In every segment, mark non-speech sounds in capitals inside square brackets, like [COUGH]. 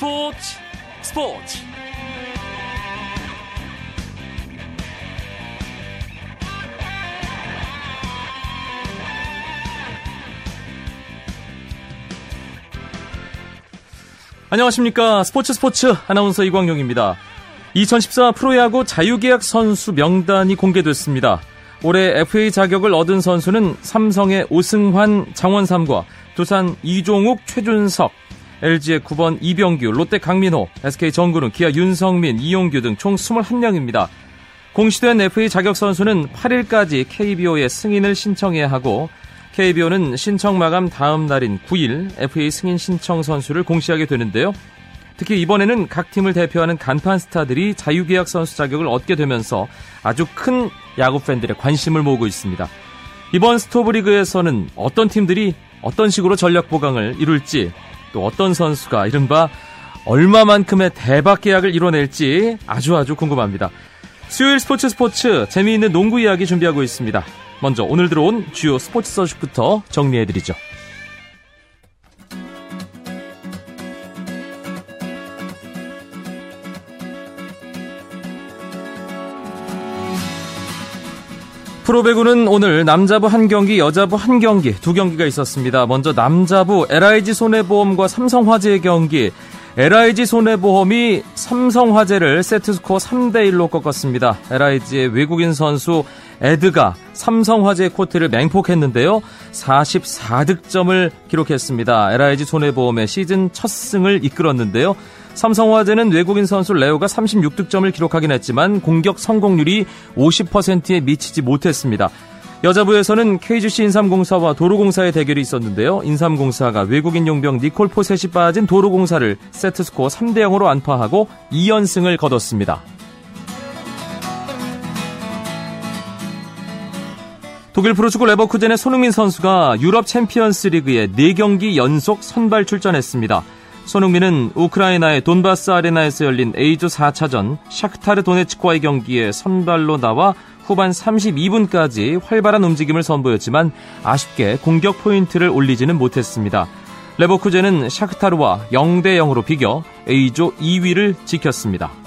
스포츠 스포츠 안녕하십니까 스포츠 스포츠 아나운서 이광용입니다. 2014 프로야구 자유계약 선수 명단이 공개됐습니다. 올해 FA 자격을 얻은 선수는 삼성의 오승환, 장원삼과 두산 이종욱, 최준석, LG의 9번 이병규, 롯데 강민호, SK 정근우, 기아 윤성민, 이용규 등 총 21명입니다. 공시된 FA 자격 선수는 8일까지 KBO에 승인을 신청해야 하고 KBO는 신청 마감 다음 날인 9일 FA 승인 신청 선수를 공시하게 되는데요. 특히 이번에는 각 팀을 대표하는 간판 스타들이 자유계약 선수 자격을 얻게 되면서 아주 큰 야구 팬들의 관심을 모으고 있습니다. 이번 스토브리그에서는 어떤 팀들이 어떤 식으로 전력 보강을 이룰지 또 어떤 선수가 이른바 얼마만큼의 대박 계약을 이뤄낼지 아주 아주 궁금합니다. 수요일 스포츠 스포츠 재미있는 농구 이야기 준비하고 있습니다. 먼저 오늘 들어온 주요 스포츠 소식부터 정리해드리죠. 프로배구는 오늘 남자부 한 경기, 여자부 한 경기, 두 경기가 있었습니다. 먼저 남자부 LIG 손해보험과 삼성화재의 경기. LIG 손해보험이 삼성화재를 세트스코어 3대 1로 꺾었습니다. LIG의 외국인 선수 에드가 삼성화재 코트를 맹폭했는데요. 44득점을 기록했습니다. LIG 손해보험의 시즌 첫 승을 이끌었는데요. 삼성화재는 외국인 선수 레오가 36득점을 기록하긴 했지만 공격 성공률이 50%에 미치지 못했습니다. 여자부에서는 KGC 인삼공사와 도로공사의 대결이 있었는데요. 인삼공사가 외국인 용병 니콜 포셋이 빠진 도로공사를 세트스코어 3대 0으로 완파하고 2연승을 거뒀습니다. 독일 프로축구 레버쿠젠의 손흥민 선수가 유럽 챔피언스 리그에 4경기 연속 선발 출전했습니다. 손흥민은 우크라이나의 돈바스 아레나에서 열린 A조 4차전 샤크타르 도네츠크와의 경기에 선발로 나와 후반 32분까지 활발한 움직임을 선보였지만 아쉽게 공격 포인트를 올리지는 못했습니다. 레버쿠젠은 샤크타르와 0대 0으로 비겨 A조 2위를 지켰습니다.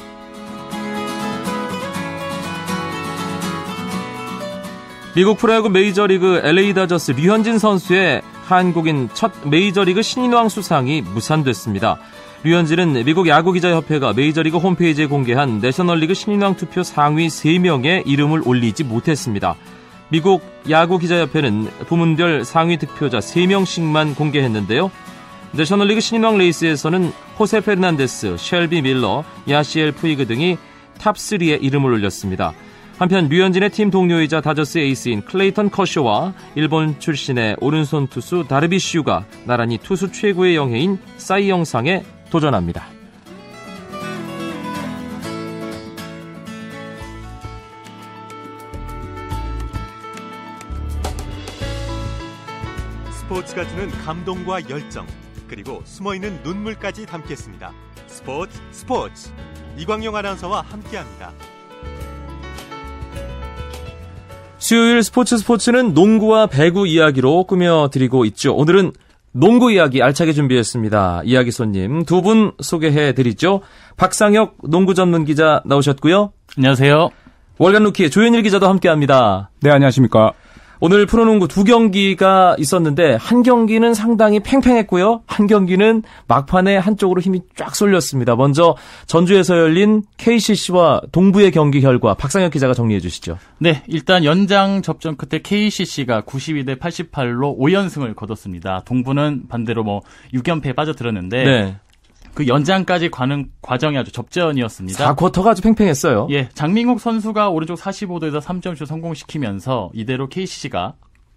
미국 프로야구 메이저리그 LA 다저스 류현진 선수의 한국인 첫 메이저리그 신인왕 수상이 무산됐습니다. 류현진은 미국 야구기자협회가 메이저리그 홈페이지에 공개한 내셔널리그 신인왕 투표 상위 3명에 이름을 올리지 못했습니다. 미국 야구기자협회는 부문별 상위 득표자 3명씩만 공개했는데요. 내셔널리그 신인왕 레이스에서는 호세 페르난데스, 셸비 밀러, 야시엘 푸이그 등이 탑3에 이름을 올렸습니다. 한편 류현진의 팀 동료이자 다저스 에이스인 클레이턴 커쇼와 일본 출신의 오른손 투수 다르비슈가 나란히 투수 최고의 영예인 사이 영상에 도전합니다. 스포츠가 주는 감동과 열정 그리고 숨어있는 눈물까지 담겠습니다. 스포츠 스포츠 이광용 아나운서와 함께합니다. 수요일 스포츠 스포츠는 농구와 배구 이야기로 꾸며드리고 있죠. 오늘은 농구 이야기 알차게 준비했습니다. 이야기 손님 두 분 소개해 드리죠. 박상혁 농구 전문 기자 나오셨고요. 안녕하세요. 월간 루키 조현일 기자도 함께 합니다. 네, 안녕하십니까. 오늘 프로농구 두 경기가 있었는데 한 경기는 상당히 팽팽했고요. 한 경기는 막판에 한쪽으로 힘이 쫙 쏠렸습니다. 먼저 전주에서 열린 KCC와 동부의 경기 결과 박상혁 기자가 정리해 주시죠. 네, 일단 연장 접전 끝에 KCC가 92대 88로 5연승을 거뒀습니다. 동부는 반대로 뭐 6연패에 빠져들었는데 네. 그 연장까지 가는 과정이 아주 접전이었습니다. 4쿼터가 아주 팽팽했어요. 예, 장민국 선수가 오른쪽 45도에서 3점슛 성공시키면서 이대로 KCC가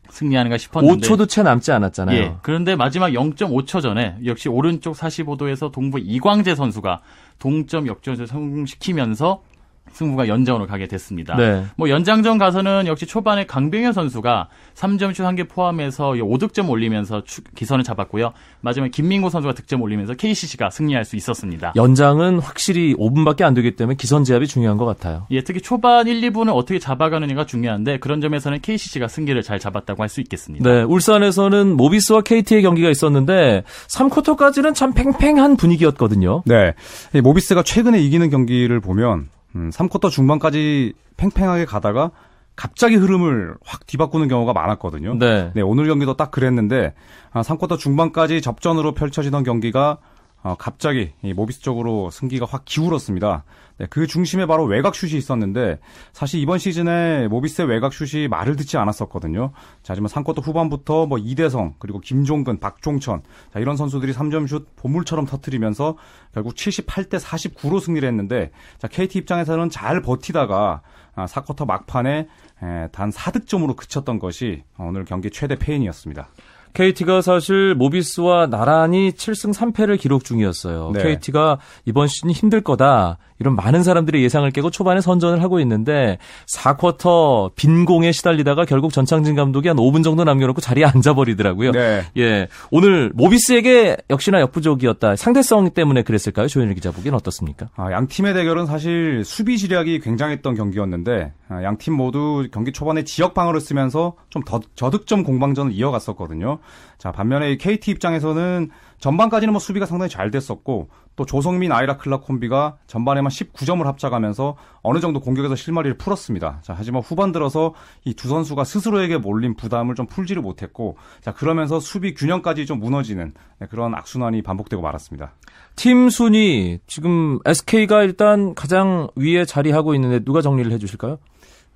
승리하는가 싶었는데 5초도 채 남지 않았잖아요. 예, 그런데 마지막 0.5초 전에 역시 오른쪽 45도에서 동부 이광재 선수가 동점 역전을 성공시키면서 승부가 연장으로 가게 됐습니다. 네. 뭐 연장전 가서는 역시 초반에 강병현 선수가 3점슛 한 개 포함해서 5득점 올리면서 추- 기선을 잡았고요. 마지막에 김민구 선수가 득점 올리면서 KCC가 승리할 수 있었습니다. 연장은 확실히 5분밖에 안 되기 때문에 기선 제압이 중요한 것 같아요. 예, 특히 초반 1, 2분을 어떻게 잡아가느냐가 중요한데 그런 점에서는 KCC가 승기를 잘 잡았다고 할 수 있겠습니다. 네, 울산에서는 모비스와 KT의 경기가 있었는데 3쿼터까지는 참 팽팽한 분위기였거든요. 네. 이 모비스가 최근에 이기는 경기를 보면 음, 3쿼터 중반까지 팽팽하게 가다가 갑자기 흐름을 확 뒤바꾸는 경우가 많았거든요. 네. 네, 오늘 경기도 딱 그랬는데 아, 3쿼터 중반까지 접전으로 펼쳐지던 경기가 어, 갑자기 이 모비스 쪽으로 승기가 확 기울었습니다. 네, 그 중심에 바로 외곽 슛이 있었는데 사실 이번 시즌에 모비스의 외곽 슛이 말을 듣지 않았었거든요. 자, 하지만 3쿼터 후반부터 뭐 이대성 그리고 김종근, 박종천 자, 이런 선수들이 3점 슛 보물처럼 터트리면서 결국 78대 49로 승리를 했는데 자, KT 입장에서는 잘 버티다가 아, 4쿼터 막판에 에, 단 4득점으로 그쳤던 것이 오늘 경기 최대 패인이었습니다. KT가 사실 모비스와 나란히 7승 3패를 기록 중이었어요. 네. KT가 이번 시즌 힘들 거다. 이런 많은 사람들의 예상을 깨고 초반에 선전을 하고 있는데 4쿼터 빈 공에 시달리다가 결국 전창진 감독이 한 5분 정도 남겨놓고 자리에 [LAUGHS] 앉아버리더라고요. 네. 예, 오늘 모비스에게 역시나 역부족이었다. 상대성 때문에 그랬을까요? 조현일 기자 보기엔 어떻습니까? 아, 양 팀의 대결은 사실 수비 지략이 굉장했던 경기였는데 아, 양팀 모두 경기 초반에 지역 방어를 쓰면서 좀 더 저득점 공방전을 이어갔었거든요. 자 반면에 이 KT 입장에서는 전반까지는 뭐 수비가 상당히 잘 됐었고 또 조성민 아이라 클라 콤비가 전반에만 19점을 합작하면서 어느 정도 공격에서 실마리를 풀었습니다. 자 하지만 후반 들어서 이 두 선수가 스스로에게 몰린 부담을 좀 풀지를 못했고 자 그러면서 수비 균형까지 좀 무너지는 네, 그런 악순환이 반복되고 말았습니다. 팀 순위 지금 SK가 일단 가장 위에 자리하고 있는데 누가 정리를 해 주실까요?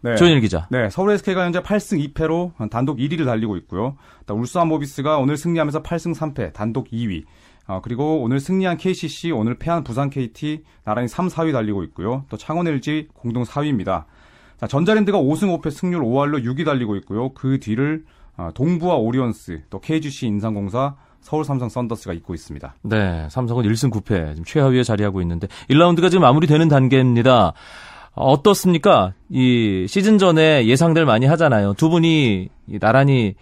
네. 조현일 기자. 네, 서울 SK가 현재 8승 2패로 단독 1위를 달리고 있고요. 또 울산 모비스가 오늘 승리하면서 8승 3패 단독 2위. 어, 그리고 오늘 승리한 KCC, 오늘 패한 부산 KT 나란히 3, 4위 달리고 있고요. 또 창원 LG 공동 4위입니다. 자, 전자랜드가 5승 5패 승률 5할로 6위 달리고 있고요. 그 뒤를 어, 동부와 오리온스, 또 KGC 인삼공사, 서울 삼성 썬더스가 잇고 있습니다. 네, 삼성은 1승 9패 지금 최하위에 자리하고 있는데 1라운드가 지금 마무리되는 단계입니다. 어떻습니까? 이 시즌 전에 예상들 많이 하잖아요. 두 분이 이 나란히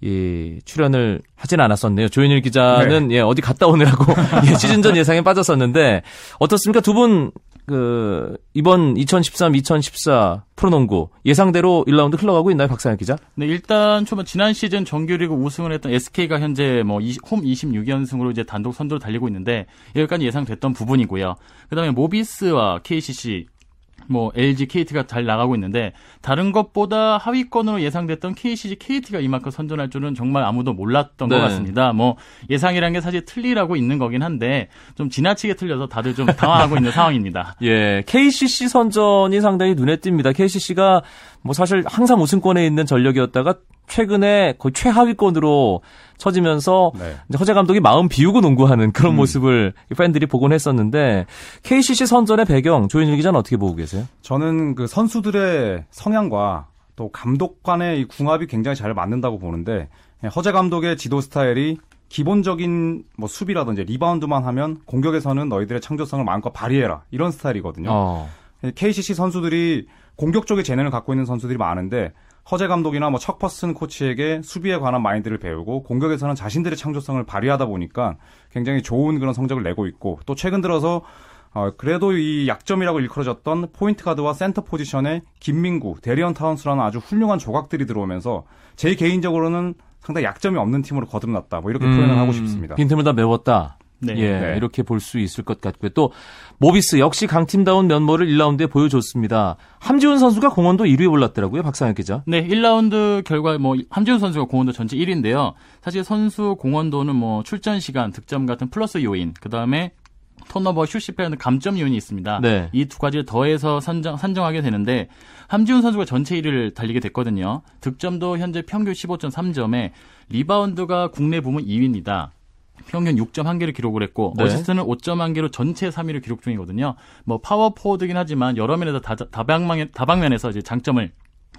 이 출연을 하진 않았었네요. 조현일 기자는 예, 어디 갔다 오느라고 [LAUGHS] 예, 시즌 전 예상에 빠졌었는데 어떻습니까? 두 분 그 이번 2013, 2014 프로농구 예상대로 1라운드 흘러가고 있나요, 박상혁 기자? 네, 일단 초반 지난 시즌 정규리그 우승을 했던 SK가 현재 뭐 홈 26연승으로 이제 단독 선두로 달리고 있는데 여기까지 예상됐던 부분이고요. 그다음에 모비스와 KCC 뭐 LG, KT가 잘 나가고 있는데 다른 것보다 하위권으로 예상됐던 KCC, KT가 이만큼 선전할 줄은 정말 아무도 몰랐던 네. 것 같습니다. 뭐 예상이란 게 사실 틀리라고 있는 거긴 한데 좀 지나치게 틀려서 다들 좀 당황하고 있는 [LAUGHS] 상황입니다. 예, KCC 선전이 상당히 눈에 띕니다. KCC가 뭐 사실 항상 우승권에 있는 전력이었다가 최근에 거의 최하위권으로 처지면서 네. 이제 허재 감독이 마음 비우고 농구하는 그런 음. 모습을 팬들이 보곤 했었는데 KCC 선전의 배경 조현일 기자는 어떻게 보고 계세요? 저는 그 선수들의 성향과 또 감독 간의 이 궁합이 굉장히 잘 맞는다고 보는데 예, 허재 감독의 지도 스타일이 기본적인 뭐 수비라든지 리바운드만 하면 공격에서는 너희들의 창조성을 마음껏 발휘해라 이런 스타일이거든요. 어. 예, KCC 선수들이 공격 쪽의 재능을 갖고 있는 선수들이 많은데 허재 감독이나 뭐 척퍼슨 코치에게 수비에 관한 마인드를 배우고 공격에서는 자신들의 창조성을 발휘하다 보니까 굉장히 좋은 그런 성적을 내고 있고 또 최근 들어서 어, 그래도 이 약점이라고 일컬어졌던 포인트 가드와 센터 포지션에 김민구, 데리언 타운스라는 아주 훌륭한 조각들이 들어오면서 제 개인적으로는 상당히 약점이 없는 팀으로 거듭났다. 뭐 이렇게 표현을 하고 싶습니다. 빈틈을 다 메웠다. 네. 예, 네. 이렇게 볼 수 있을 것 같고요. 또 모비스 역시 강팀다운 면모를 1라운드에 보여줬습니다. 함지훈 선수가 공헌도 1위에 올랐더라고요. 박상혁 기자. 네, 1라운드 결과 뭐 함지훈 선수가 공헌도 전체 1위인데요. 사실 선수 공헌도는 뭐 출전 시간, 득점 같은 플러스 요인, 그다음에 턴오버 슛 실패하는 감점 요인이 있습니다. 네. 이두 가지를 더해서 산정, 산정하게 되는데 함지훈 선수가 전체 1위를 달리게 됐거든요. 득점도 현재 평균 15.3점에 리바운드가 국내 부문 2위입니다. 평균 6점 1개를 기록을 했고 네. 어시스트는 5점 1개로 전체 3위를 기록 중이거든요. 뭐 파워 포워드긴 하지만 여러 면에서 다, 다방면, 다방면에서 이제 장점을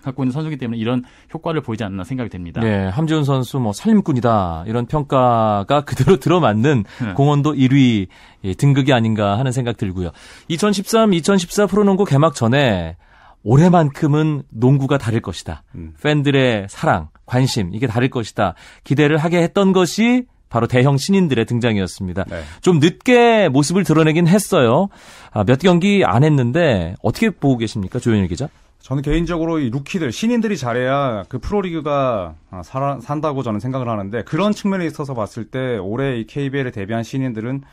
갖고 있는 선수기 때문에 이런 효과를 보이지 않나 생각이 됩니다. 네, 함지훈 선수 뭐 살림꾼이다 이런 평가가 [LAUGHS] 그대로 들어맞는 네. 공헌도 1위 예, 등극이 아닌가 하는 생각 들고요. 2013, 2014 프로농구 개막 전에 올해만큼은 농구가 다를 것이다. 음. 팬들의 사랑, 관심 이게 다를 것이다. 기대를 하게 했던 것이 바로 대형 신인들의 등장이었습니다. 네. 좀 늦게 모습을 드러내긴 했어요. 아, 몇 경기 안 했는데 어떻게 보고 계십니까, 조현일 기자? 저는 개인적으로 이 루키들, 신인들이 잘해야 그 프로리그가 아, 살아, 산다고 저는 생각을 하는데 그런 측면에 있어서 봤을 때 올해 이 KBL에 데뷔한 신인들은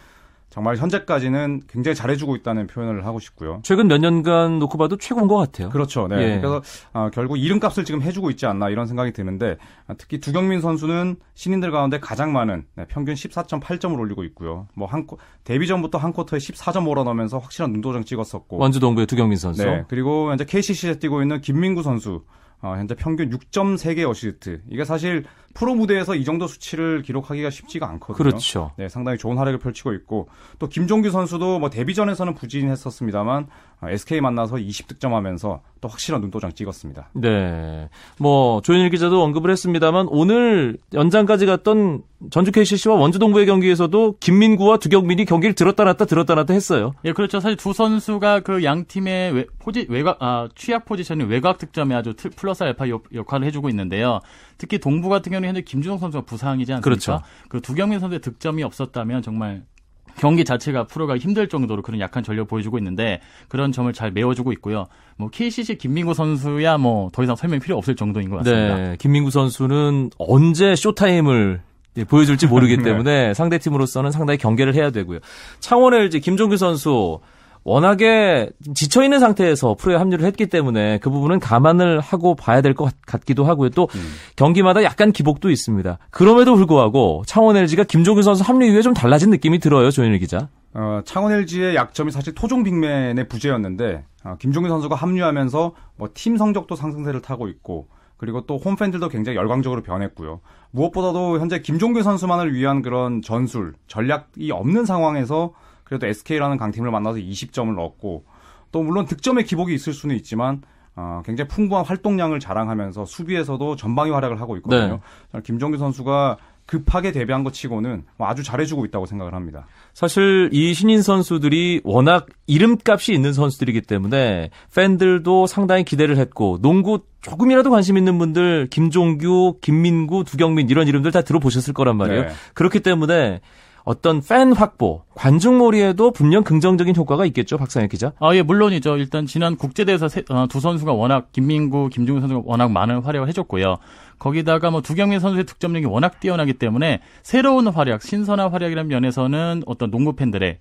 정말 현재까지는 굉장히 잘해주고 있다는 표현을 하고 싶고요. 최근 몇 년간 놓고 봐도 최고인 것 같아요. 그렇죠. 네. 예. 그래서 아, 결국 이름값을 지금 해주고 있지 않나 이런 생각이 드는데 아, 특히 두경민 선수는 신인들 가운데 가장 많은 네, 평균 14.8점을 올리고 있고요. 뭐한 데뷔 전부터 한 쿼터에 14점 몰아넣으면서 확실한 눈도장 찍었었고. 원주동부의 두경민 선수. 네. 그리고 현재 KCC에 뛰고 있는 김민구 선수. 어, 현재 평균 6.3개 어시스트. 이게 사실 프로 무대에서 이 정도 수치를 기록하기가 쉽지가 않거든요. 그렇죠. 네, 상당히 좋은 활약을 펼치고 있고 또 김종규 선수도 뭐 데뷔전에서는 부진했었습니다만 어, SK 만나서 20득점하면서 또 확실한 눈도장 찍었습니다. 네. 뭐 조현일 기자도 언급을 했습니다만 오늘 연장까지 갔던 전주 KCC와 원주 동부의 경기에서도 김민구와 두경민이 경기를 들었다 놨다 들었다 놨다 했어요. 예, 그렇죠. 사실 두 선수가 그 양 팀의 외, 포지, 외곽, 아, 취약 포지션이 외곽 득점에 아주 틀- 플러스 알파 역, 역할을 해주고 있는데요. 특히 동부 같은 경우는 현재 김준성 선수가 부상이지 않습니까? 그렇죠. 그 두경민 선수의 득점이 없었다면 정말 경기 자체가 프로가 힘들 정도로 그런 약한 전력 을 보여주고 있는데 그런 점을 잘 메워주고 있고요. 뭐 KCC 김민구 선수야 뭐 더 이상 설명 필요 없을 정도인 것 같습니다. 네. 김민구 선수는 언제 쇼타임을 예, 보여줄지 모르기 [LAUGHS] 네. 때문에 상대 팀으로서는 상당히 경계를 해야 되고요. 창원 LG 김종규 선수 워낙에 지쳐 있는 상태에서 프로에 합류를 했기 때문에 그 부분은 감안을 하고 봐야 될 것 같기도 하고요. 또 경기마다 약간 기복도 있습니다. 그럼에도 불구하고 창원 LG가 김종규 선수 합류 이후에 좀 달라진 느낌이 들어요, 조현일 기자. 어, 창원 LG의 약점이 사실 토종 빅맨의 부재였는데 어, 김종규 선수가 합류하면서 뭐 팀 성적도 상승세를 타고 있고 그리고 또 홈팬들도 굉장히 열광적으로 변했고요. 무엇보다도 현재 김종규 선수만을 위한 그런 전술, 전략이 없는 상황에서 그래도 SK라는 강팀을 만나서 20점을 넣었고 또 물론 득점의 기복이 있을 수는 있지만 어, 굉장히 풍부한 활동량을 자랑하면서 수비에서도 전방위 활약을 하고 있거든요. 네. 김종규 선수가 급하게 데뷔한 것 치고는 뭐 아주 잘해주고 있다고 생각을 합니다. 사실 이 신인 선수들이 워낙 이름값이 있는 선수들이기 때문에 팬들도 상당히 기대를 했고 농구 조금이라도 관심 있는 분들 김종규, 김민구, 두경민 이런 이름들 다 들어보셨을 거란 말이에요. 네. 그렇기 때문에 어떤 팬 확보, 관중몰이에도 분명 긍정적인 효과가 있겠죠, 박상혁 기자. 아, 예, 물론이죠. 일단 지난 국제대회에서 세- 어, 두 선수가 워낙 김민구, 김종우 선수가 워낙 많은 활약을 해줬고요. 거기다가 뭐 두경민 선수의 득점력이 워낙 뛰어나기 때문에 새로운 활약, 신선한 활약이라는 면에서는 어떤 농구 팬들의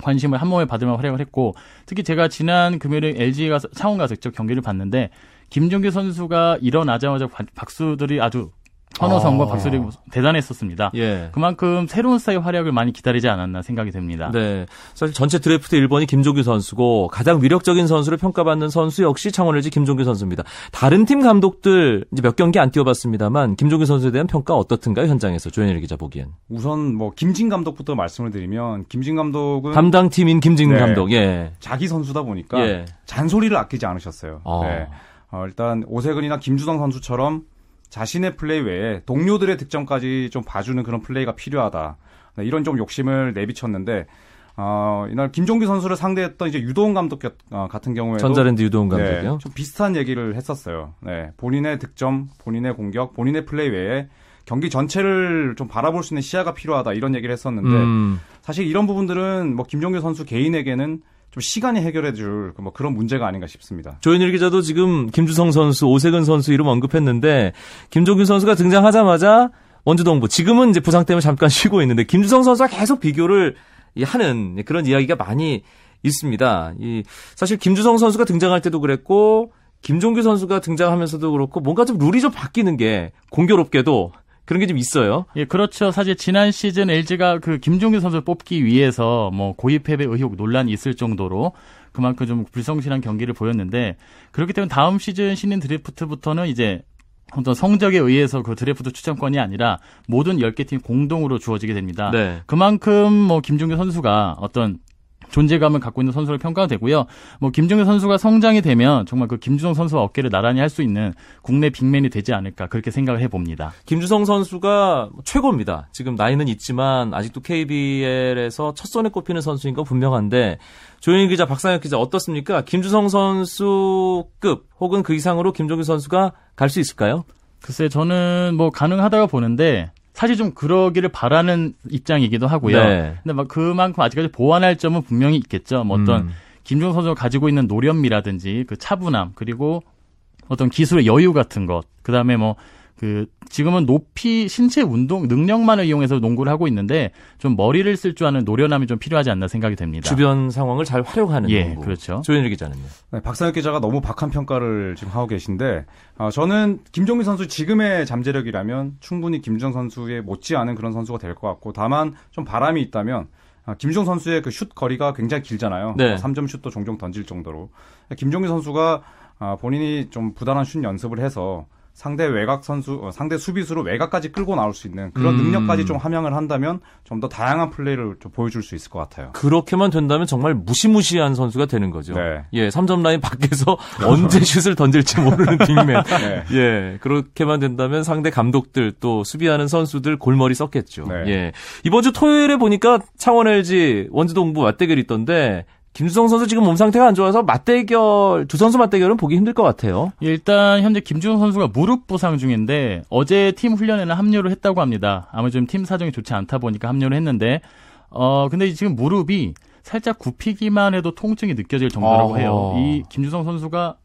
관심을 한 몸에 받으면 활약을 했고 특히 제가 지난 금요일에 LG 가서 창원 가서 직접 경기를 봤는데 김종규 선수가 일어나자마자 바- 박수들이 아주 환호성과 아. 박수들이 대단했었습니다. 예. 그만큼 새로운 스타일 활약을 많이 기다리지 않았나 생각이 됩니다. 네. 사실 전체 드래프트 1번이 김종규 선수고 가장 위력적인 선수로 평가받는 선수 역시 창원 LG 김종규 선수입니다. 다른 팀 감독들 이제 몇 경기 안 뛰어봤습니다만 김종규 선수에 대한 평가 어떻든가요 현장에서 조현일 기자 보기엔 우선 뭐 김진 감독부터 말씀을 드리면 김진 감독은 담당 팀인 김진 네. 감독 예. 자기 선수다 보니까 예. 잔소리를 아끼지 않으셨어요. 아. 네. 어, 일단 오세근이나 김주성 선수처럼 자신의 플레이 외에 동료들의 득점까지 좀 봐주는 그런 플레이가 필요하다. 네, 이런 좀 욕심을 내비쳤는데 어, 이날 김종규 선수를 상대했던 이제 유도훈 감독 겨- 어, 같은 경우에도 전자랜드 유도훈 네, 감독이요. 좀 비슷한 얘기를 했었어요. 네, 본인의 득점, 본인의 공격, 본인의 플레이 외에 경기 전체를 좀 바라볼 수 있는 시야가 필요하다 이런 얘기를 했었는데 음, 사실 이런 부분들은 뭐 김종규 선수 개인에게는 좀 시간이 해결해 줄 뭐 그런 문제가 아닌가 싶습니다. 조현일 기자도 지금 김주성 선수, 오세근 선수 이름 언급했는데 김종규 선수가 등장하자마자 원주동부 지금은 이제 부상 때문에 잠깐 [LAUGHS] 쉬고 있는데 김주성 선수와 계속 비교를 이 하는 그런 이야기가 많이 있습니다. 이 사실 김주성 선수가 등장할 때도 그랬고 김종규 선수가 등장하면서도 그렇고 뭔가 좀 룰이 좀 바뀌는 게 공교롭게도 그런 게 좀 있어요. 예, 그렇죠. 사실 지난 시즌 LG가 그 김종규 선수를 뽑기 위해서 뭐 고의 패배 의혹 논란이 있을 정도로 그만큼 좀 불성실한 경기를 보였는데 그렇기 때문에 다음 시즌 신인 드래프트부터는 이제 어떤 성적에 의해서 그 드래프트 추천권이 아니라 모든 10개 팀 공동으로 주어지게 됩니다. 네. 그만큼 뭐 김종규 선수가 어떤 존재감을 갖고 있는 선수로 평가가 되고요. 뭐 김종규 선수가 성장이 되면 정말 그 김주성 선수와 어깨를 나란히 할 수 있는 국내 빅맨이 되지 않을까 그렇게 생각을 해봅니다. 김주성 선수가 최고입니다. 지금 나이는 있지만 아직도 KBL에서 첫 손에 꼽히는 선수인 건 분명한데 조현일 기자, 박상혁 기자 어떻습니까? 김주성 선수급 혹은 그 이상으로 김종규 선수가 갈 수 있을까요? 글쎄 저는 뭐 가능하다고 보는데 사실 좀 그러기를 바라는 입장이기도 하고요. 네. 근데 막 그만큼 아직까지 보완할 점은 분명히 있겠죠. 뭐 어떤 음. 김종성 선수가 가지고 있는 노련미라든지 그 차분함 그리고 어떤 기술의 여유 같은 것. 그 다음에 뭐 그 지금은 높이 신체 운동 능력만을 이용해서 농구를 하고 있는데 좀 머리를 쓸 줄 아는 노련함이 좀 필요하지 않나 생각이 됩니다. 주변 상황을 잘 활용하는 예, 농구. 그렇죠. 조현일 기자는요. 네, 박상혁 기자가 너무 박한 평가를 지금 하고 계신데 어, 저는 김종민 선수 지금의 잠재력이라면 충분히 김주성 선수에 못지않은 그런 선수가 될 것 같고 다만 좀 바람이 있다면 아, 김종 선수의 그 슛 거리가 굉장히 길잖아요. 네. 어, 3점 슛도 종종 던질 정도로 김종민 선수가 아, 본인이 좀 부단한 슛 연습을 해서 상대 외곽 선수, 어, 상대 수비수로 외곽까지 끌고 나올 수 있는 그런 음. 능력까지 좀 함양을 한다면 좀 더 다양한 플레이를 좀 보여줄 수 있을 것 같아요. 그렇게만 된다면 정말 무시무시한 선수가 되는 거죠. 네. 예, 3점 라인 밖에서 [LAUGHS] 언제 슛을 던질지 모르는 [LAUGHS] 빅맨. 네. 예, 그렇게만 된다면 상대 감독들 또 수비하는 선수들 골머리 썼겠죠. 네. 예. 이번 주 토요일에 보니까 창원 LG 원주동부 맞대결이 있던데 김주성 선수 지금 몸 상태가 안 좋아서 맞대결 두 선수 맞대결은 보기 힘들 것 같아요. 예, 일단 현재 김주성 선수가 무릎 부상 중인데 어제 팀 훈련에는 합류를 했다고 합니다. 아무래도 좀 팀 사정이 좋지 않다 보니까 합류를 했는데 어 근데 지금 무릎이 살짝 굽히기만 해도 통증이 느껴질 정도라고 어허. 해요. 이 김주성 선수가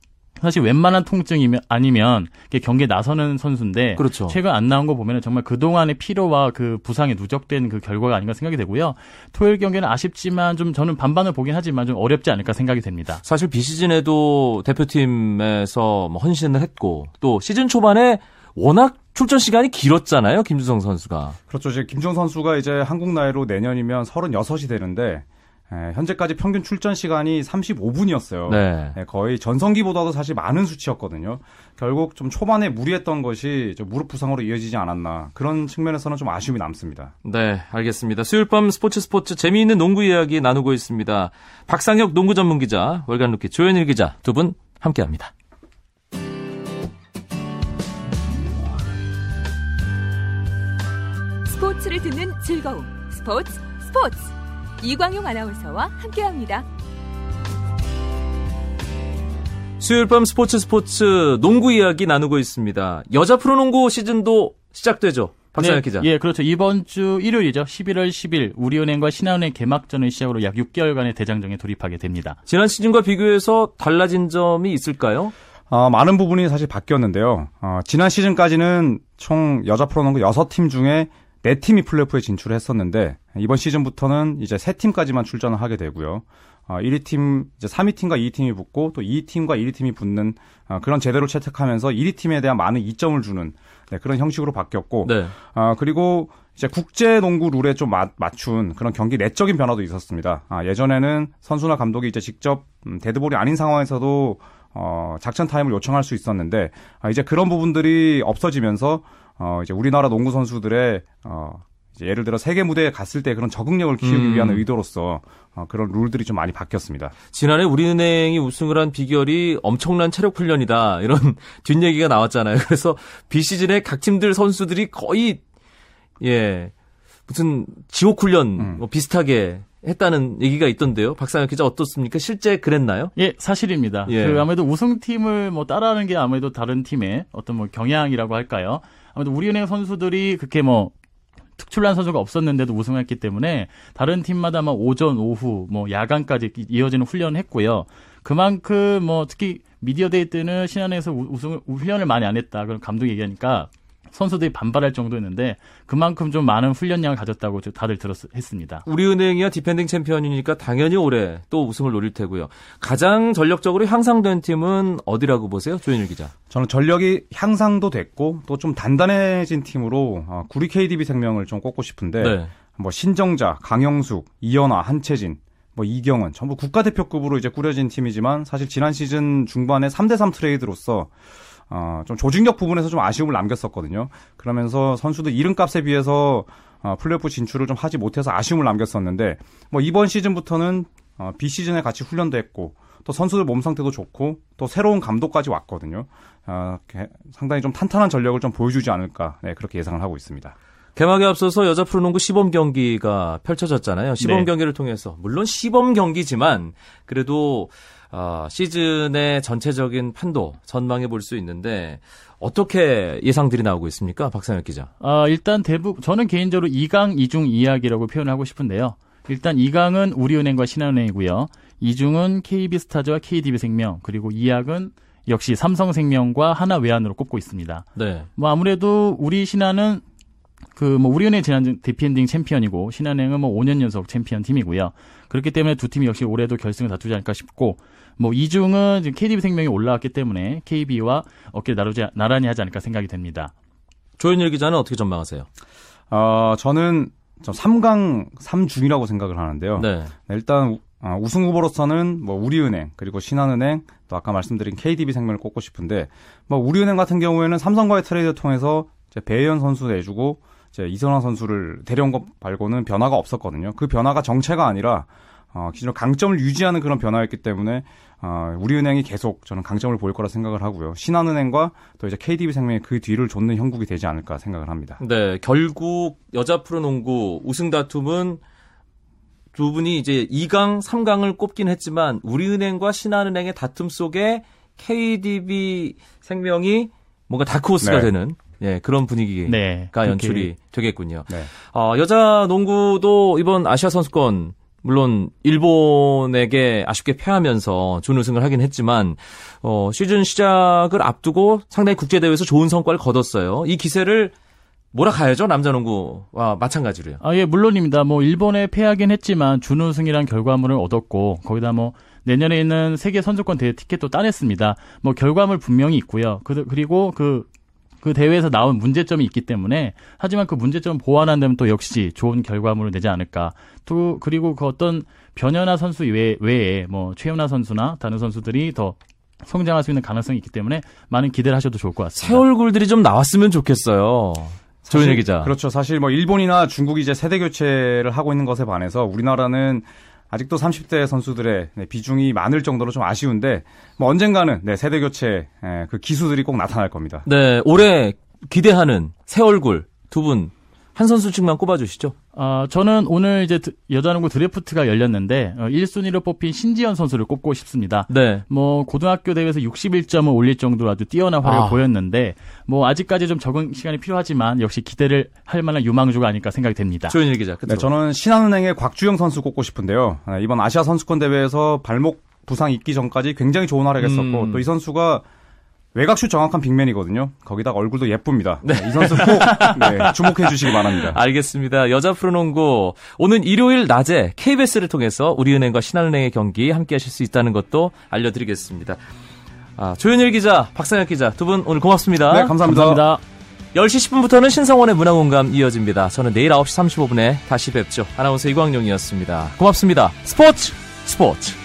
사실 웬만한 통증이면 아니면 경기에 나서는 선수인데 그렇죠. 최근 안 나온 거 보면 정말 그동안의 피로와 그 부상이 누적된 그 결과가 아닌가 생각이 되고요. 토요일 경기는 아쉽지만 좀 저는 반반을 보긴 하지만 좀 어렵지 않을까 생각이 됩니다. 사실 비시즌에도 대표팀에서 뭐 헌신을 했고 또 시즌 초반에 워낙 출전 시간이 길었잖아요. 김주성 선수가. 그렇죠. 이제 김종 선수가 이제 한국 나이로 내년이면 36이 되는데 에, 현재까지 평균 출전 시간이 35분이었어요. 네. 거의 전성기보다도 사실 많은 수치였거든요. 결국 좀 초반에 무리했던 것이 무릎 부상으로 이어지지 않았나 그런 측면에서는 좀 아쉬움이 남습니다. 네, 알겠습니다. 수요일 밤 스포츠 스포츠 재미있는 농구 이야기 나누고 있습니다. 박상혁 농구 전문 기자, 월간 루키 조현일 기자 두 분 함께합니다. 스포츠를 듣는 즐거움 스포츠 스포츠 이광용 아나운서와 함께합니다. 수요일 밤 스포츠 스포츠 농구 이야기 나누고 있습니다. 여자 프로농구 시즌도 시작되죠. 박상혁 네, 기자. 예, 그렇죠. 이번 주 일요일이죠. 11월 10일 우리은행과 신한은행 개막전을 시작으로 약 6개월간의 대장정에 돌입하게 됩니다. 지난 시즌과 비교해서 달라진 점이 있을까요? 어, 많은 부분이 사실 바뀌었는데요. 어, 지난 시즌까지는 총 여자 프로농구 6팀 중에 4팀이 플레이오프에 진출했었는데 이번 시즌부터는 이제 3팀까지만 출전을 하게 되고요. 어, 1위 팀, 이제 3위 팀과 2위 팀이 붙고 또 2위 팀과 1위 팀이 붙는 어, 그런 제대로 채택하면서 1위 팀에 대한 많은 이점을 주는 네, 그런 형식으로 바뀌었고 네. 아, 그리고 이제 국제 농구 룰에 좀 맞, 맞춘 그런 경기 내적인 변화도 있었습니다. 아, 예전에는 선수나 감독이 이제 직접 음, 데드볼이 아닌 상황에서도 어, 작전 타임을 요청할 수 있었는데 아, 이제 그런 부분들이 없어지면서 어, 이제 우리나라 농구 선수들의 어, 이제 예를 들어 세계 무대에 갔을 때 그런 적응력을 키우기 음. 위한 의도로서 어, 그런 룰들이 좀 많이 바뀌었습니다. 지난해 우리은행이 우승을 한 비결이 엄청난 체력 훈련이다. 이런 [LAUGHS] 뒷얘기가 나왔잖아요. 그래서 비시즌에 각 팀들 선수들이 거의 예 무슨 지옥 훈련 음. 뭐 비슷하게 했다는 얘기가 있던데요. 박상혁 기자 어떻습니까? 실제 그랬나요? 예, 사실입니다. 예. 그 아무래도 우승팀을 뭐 따라하는 게 아무래도 다른 팀의 어떤 뭐 경향이라고 할까요? 아무래도 우리은행 선수들이 그렇게 뭐 특출난 선수가 없었는데도 우승했기 때문에 다른 팀마다 막 오전, 오후, 뭐 야간까지 이어지는 훈련을 했고요. 그만큼 뭐 특히 미디어 데이 때는 신한에서 우승을 훈련을 많이 안 했다. 그런 감독이 얘기하니까 선수들이 반발할 정도였는데 그만큼 좀 많은 훈련량을 가졌다고 다들 들었 했습니다. 우리은행이야 디펜딩 챔피언이니까 당연히 올해 또 우승을 노릴 테고요. 가장 전력적으로 향상된 팀은 어디라고 보세요? 조현일 기자. 저는 전력이 향상도 됐고 또 좀 단단해진 팀으로 어, 구리 KDB 생명을 좀 꼽고 싶은데 네. 뭐 신정자, 강영숙, 이연아, 한채진, 뭐 이경은 전부 국가대표급으로 이제 꾸려진 팀이지만 사실 지난 시즌 중반에 3대3 트레이드로서 어, 좀 조직력 부분에서 좀 아쉬움을 남겼었거든요. 그러면서 선수들 이름값에 비해서 어, 플레이오프 진출을 좀 하지 못해서 아쉬움을 남겼었는데 뭐 이번 시즌부터는 어, 비시즌에 같이 훈련도 했고 또 선수들 몸 상태도 좋고 또 새로운 감독까지 왔거든요. 어, 게- 상당히 좀 탄탄한 전력을 좀 보여주지 않을까 네, 그렇게 예상을 하고 있습니다. 개막에 앞서서 여자 프로농구 시범 경기가 펼쳐졌잖아요. 시범 네. 경기를 통해서 물론 시범 경기지만 그래도 아, 시즌의 전체적인 판도 전망해 볼 수 있는데 어떻게 예상들이 나오고 있습니까, 박상혁 기자? 아, 일단 대부분 저는 개인적으로 2강 2중 이야기라고 표현하고 싶은데요. 일단 2강은 우리은행과 신한은행이고요. 2중은 KB스타즈와 KDB생명 그리고 2약은 역시 삼성생명과 하나 외환으로 꼽고 있습니다. 네. 뭐 아무래도 우리 신한은 그 뭐 우리은행 지난 디펜딩 챔피언이고 신한은행은 뭐 5년 연속 챔피언 팀이고요. 그렇기 때문에 두 팀이 역시 올해도 결승을 다투지 않을까 싶고 뭐 이중은 지금 KDB 생명이 올라왔기 때문에 KB와 어깨를 나르지 나란히 하지 않을까 생각이 됩니다. 조현일 기자는 어떻게 전망하세요? 어, 저는 좀 3강 3중이라고 생각을 하는데요. 네. 네, 일단 우- 어, 우승 후보로서는 뭐 우리은행 그리고 신한은행 또 아까 말씀드린 KDB 생명을 꼽고 싶은데 뭐 우리은행 같은 경우에는 삼성과의 트레이드 통해서 이제 배혜연 선수 내주고 이제 이선화 선수를 데려온 것 말고는 변화가 없었거든요. 그 변화가 정체가 아니라 어, 기존 강점을 유지하는 그런 변화였기 때문에 어, 우리은행이 계속 저는 강점을 보일 거라 생각을 하고요. 신한은행과 또 이제 KDB 생명이 그 뒤를 좇는 형국이 되지 않을까 생각을 합니다. 네, 결국 여자 프로농구 우승 다툼은 두 분이 이제 2강, 3강을 꼽긴 했지만 우리은행과 신한은행의 다툼 속에 KDB 생명이 뭔가 다크호스가 네. 되는 예, 그런 분위기가 네. 연출이 되겠군요. 네. 어, 여자 농구도 이번 아시아 선수권 물론 일본에게 아쉽게 패하면서 준우승을 하긴 했지만 어, 시즌 시작을 앞두고 상당히 국제 대회에서 좋은 성과를 거뒀어요. 이 기세를 몰아가야죠 남자 농구와 마찬가지로요. 아, 예, 물론입니다. 뭐, 일본에 패하긴 했지만, 준우승이란 결과물을 얻었고, 거기다 뭐, 내년에 있는 세계 선수권 대회 티켓도 따냈습니다. 뭐, 결과물 분명히 있고요. 그, 그리고 그, 그 대회에서 나온 문제점이 있기 때문에, 하지만 그 문제점을 보완한다면 또 역시 좋은 결과물을 내지 않을까. 또, 그리고 그 어떤 변현아 선수 외, 외에, 뭐, 최윤아 선수나 다른 선수들이 더 성장할 수 있는 가능성이 있기 때문에, 많은 기대를 하셔도 좋을 것 같습니다. 새 얼굴들이 좀 나왔으면 좋겠어요. 조현일 기자. 그렇죠. 사실 뭐 일본이나 중국이 이제 세대 교체를 하고 있는 것에 반해서 우리나라는 아직도 30대 선수들의 네, 비중이 많을 정도로 좀 아쉬운데 뭐 언젠가는 네, 세대 교체 예, 그 기수들이 꼭 나타날 겁니다. 네, 올해 기대하는 새 얼굴 두 분 한 선수씩만 꼽아주시죠. 아, 저는 오늘 이제 드- 여자농구 드래프트가 열렸는데 어, 1순위로 뽑힌 신지연 선수를 꼽고 싶습니다. 네. 뭐 고등학교 대회에서 61점을 올릴 정도로 아주 뛰어난 활약을 아. 보였는데 뭐 아직까지 좀 적응 시간이 필요하지만 역시 기대를 할 만한 유망주가 아닐까 생각이 됩니다. 조현일 기자. 네. 저는 신한은행의 곽주영 선수 꼽고 싶은데요. 네, 이번 아시아 선수권 대회에서 발목 부상 있기 전까지 굉장히 좋은 활약했었고 음. 또이 선수가 외곽슛 정확한 빅맨이거든요. 거기다가 얼굴도 예쁩니다. 네, 이 선수 꼭 네, 주목해 주시기 바랍니다. [LAUGHS] 알겠습니다. 여자 프로농구 오늘 일요일 낮에 KBS를 통해서 우리은행과 신한은행의 경기 함께 하실 수 있다는 것도 알려드리겠습니다. 아, 조현일 기자, 박상혁 기자 두 분 오늘 고맙습니다. 네, 감사합니다. 감사합니다. 10시 10분부터는 신성원의 문화공감 이어집니다. 저는 내일 9시 35분에 다시 뵙죠. 아나운서 이광용이었습니다. 고맙습니다. 스포츠 스포츠